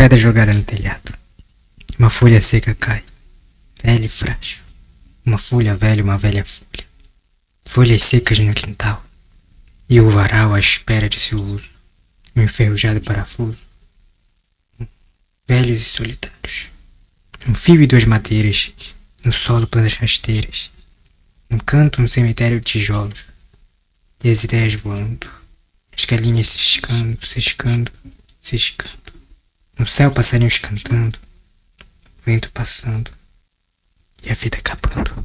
pedra jogada no telhado. Uma folha seca cai, velha e frágil. Uma folha velha, uma velha folha. Folhas secas no quintal. E o varal à espera de seu uso. Um enferrujado parafuso. Velhos e solitários. Um fio e duas madeiras. No solo plantas rasteiras. Um canto, um cemitério de tijolos. E as ideias voando. As galinhas ciscando, ciscando, ciscando. No céu passarinhos cantando. Vento passando. E a vida acabando.